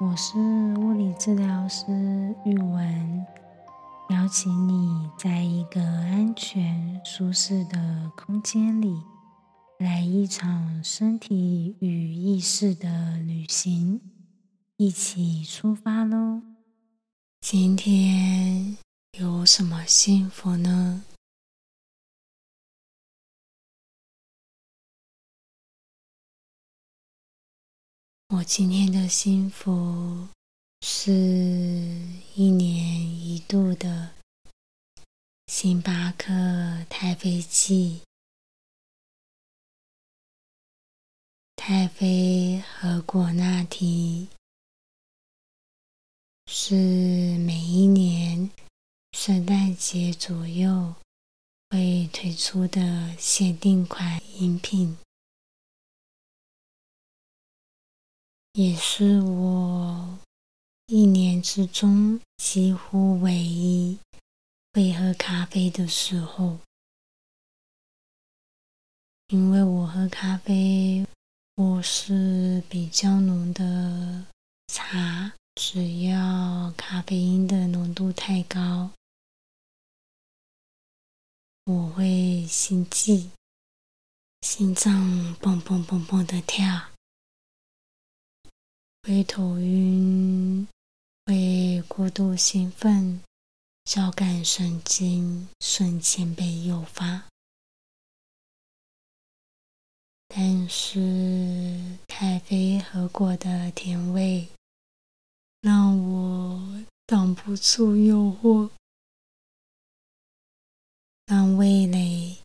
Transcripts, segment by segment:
我是物理治疗师玉文，邀请你在一个安全、舒适的空间里，来一场身体与意识的旅行，一起出发喽！今天有什么幸福呢？我今天的幸福是一年一度的星巴克太妃季，太妃和果纳提是每一年圣诞节左右会推出的限定款饮品。也是我一年之中几乎唯一会喝咖啡的时候，因为我喝咖啡，我是比较浓的茶，只要咖啡因的浓度太高，我会心悸，心脏砰砰砰砰的跳。会头晕，会过度兴奋，交感神经瞬间被诱发。但是太妃和果的甜味，让我挡不住诱惑，让味蕾，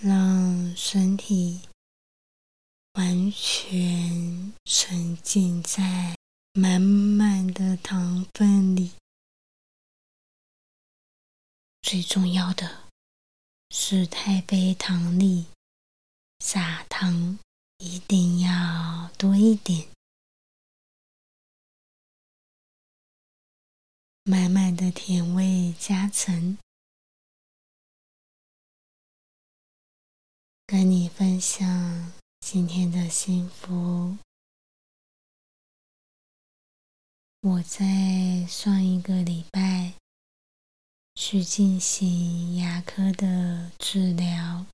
让身体。完全沉浸在满满的糖分里。最重要的是，太妃糖里撒糖一定要多一点，满满的甜味加成。跟你分享。今天的幸福，我在上一个礼拜去进行牙科的治疗，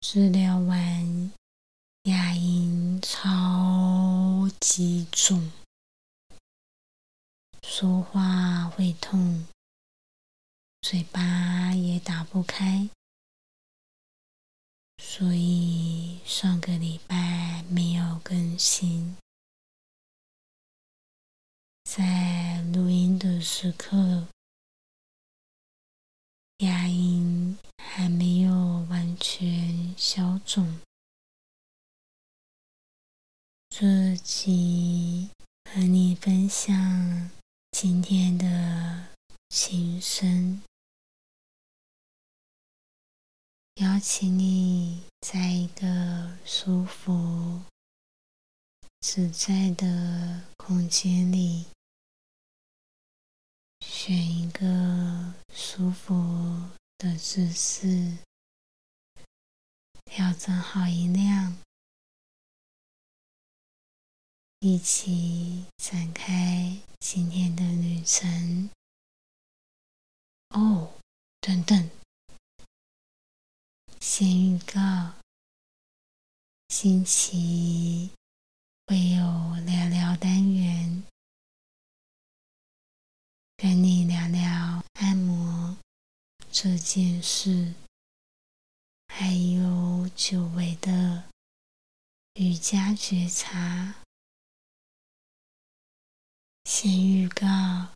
治疗完牙龈超级肿，说话会痛，嘴巴也打不开。所以上个礼拜没有更新，在录音的时刻，牙龈还没有完全消肿。这集和你分享今天的琴声。邀请你在一个舒服、自在的空间里，选一个舒服的姿势，调整好音量，一起展开今天的旅程。哦，等等。先预告，星期一会有聊聊单元，跟你聊聊按摩这件事，还有久违的瑜伽觉察。先预告，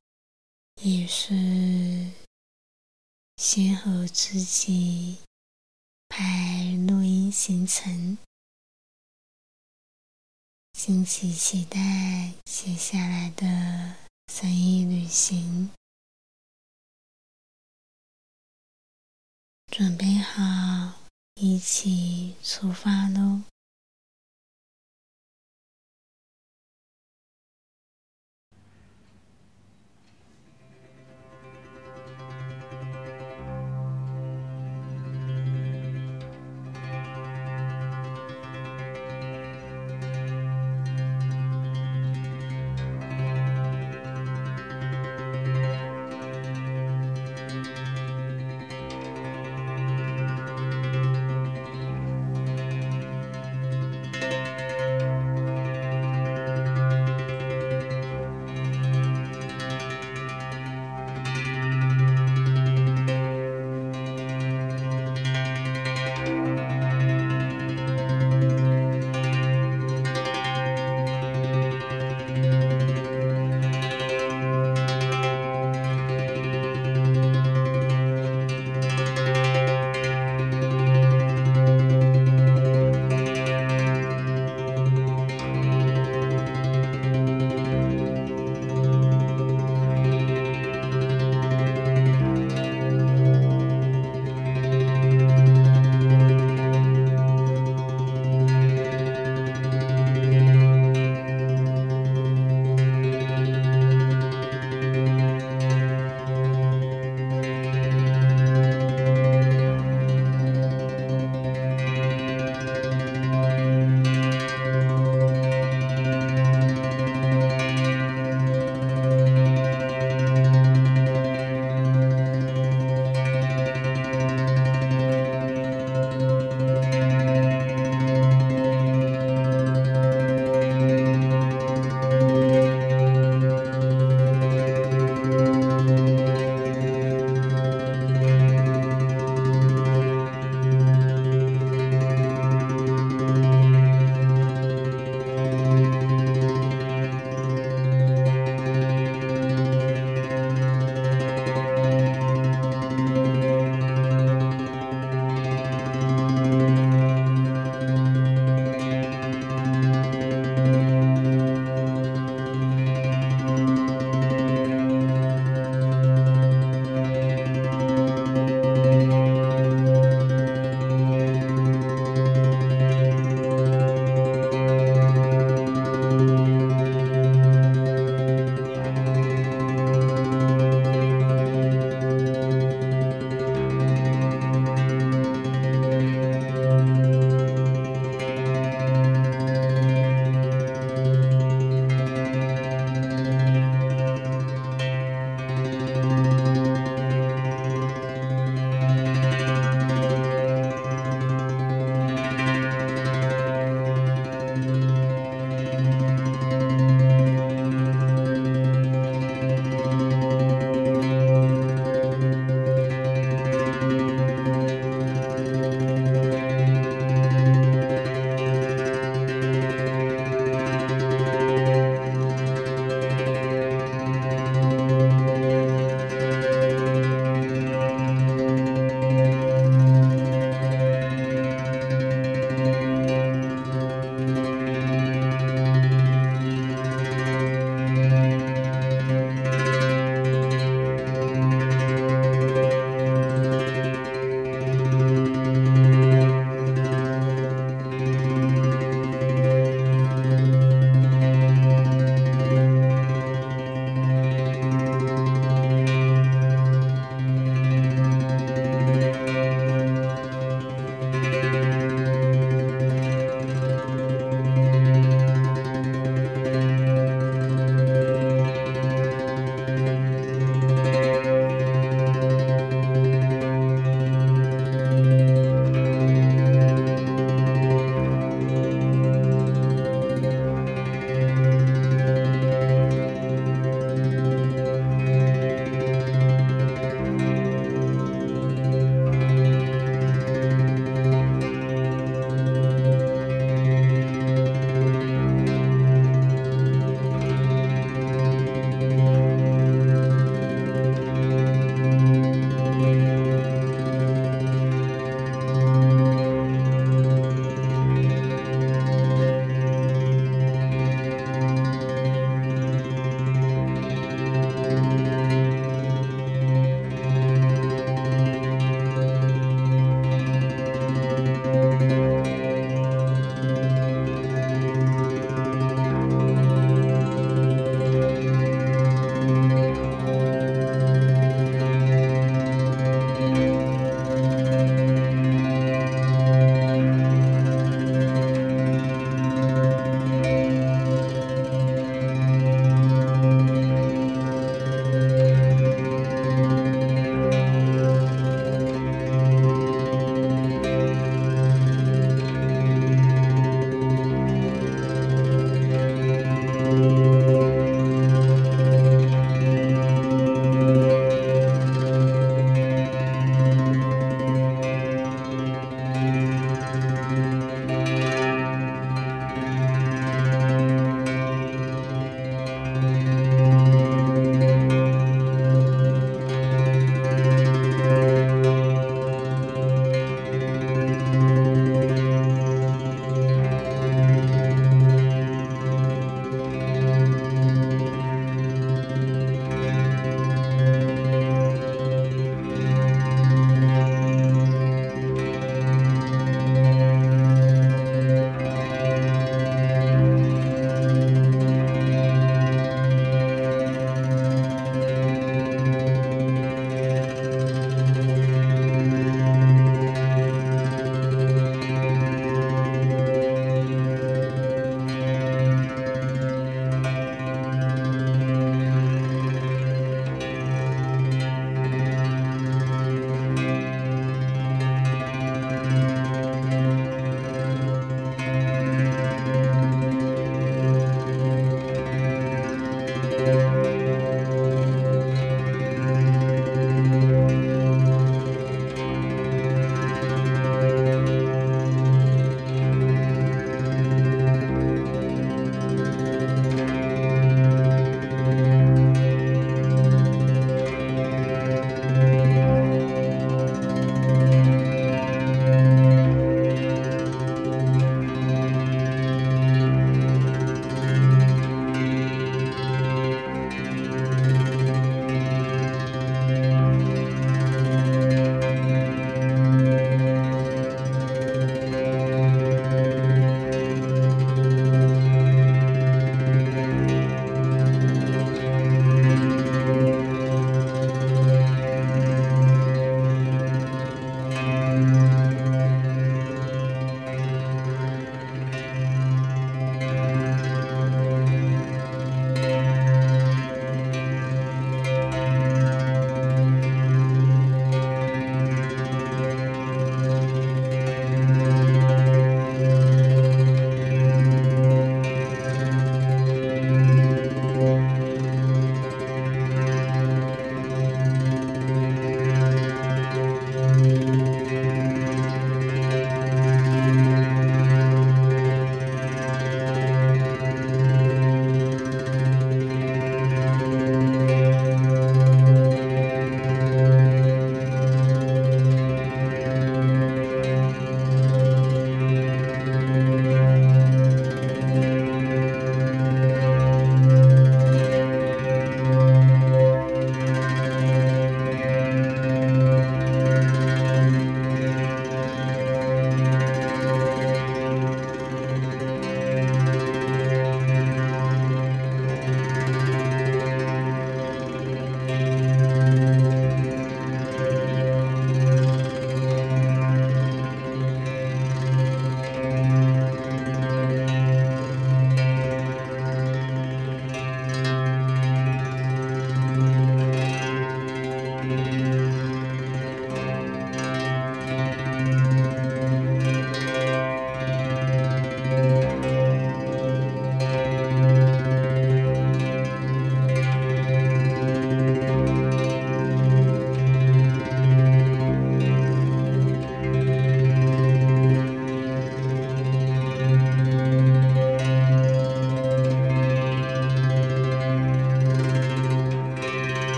也是先和自己。拍录音行程，敬请期待接下来的生意旅行。准备好，一起出发喽！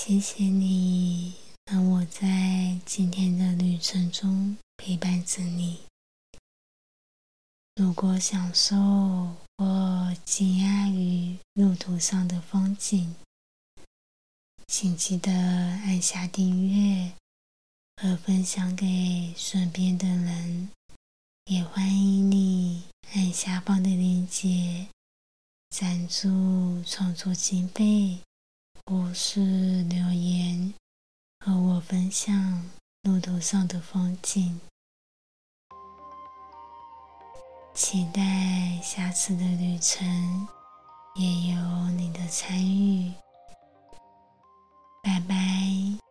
谢谢你让我在今天的旅程中陪伴着你。如果享受或惊讶于路途上的风景，请记得按下订阅和分享给身边的人。也欢迎你按下方的链接赞助创作经费。我是留言和我分享路途上的风景，期待下次的旅程也有你的参与。拜拜。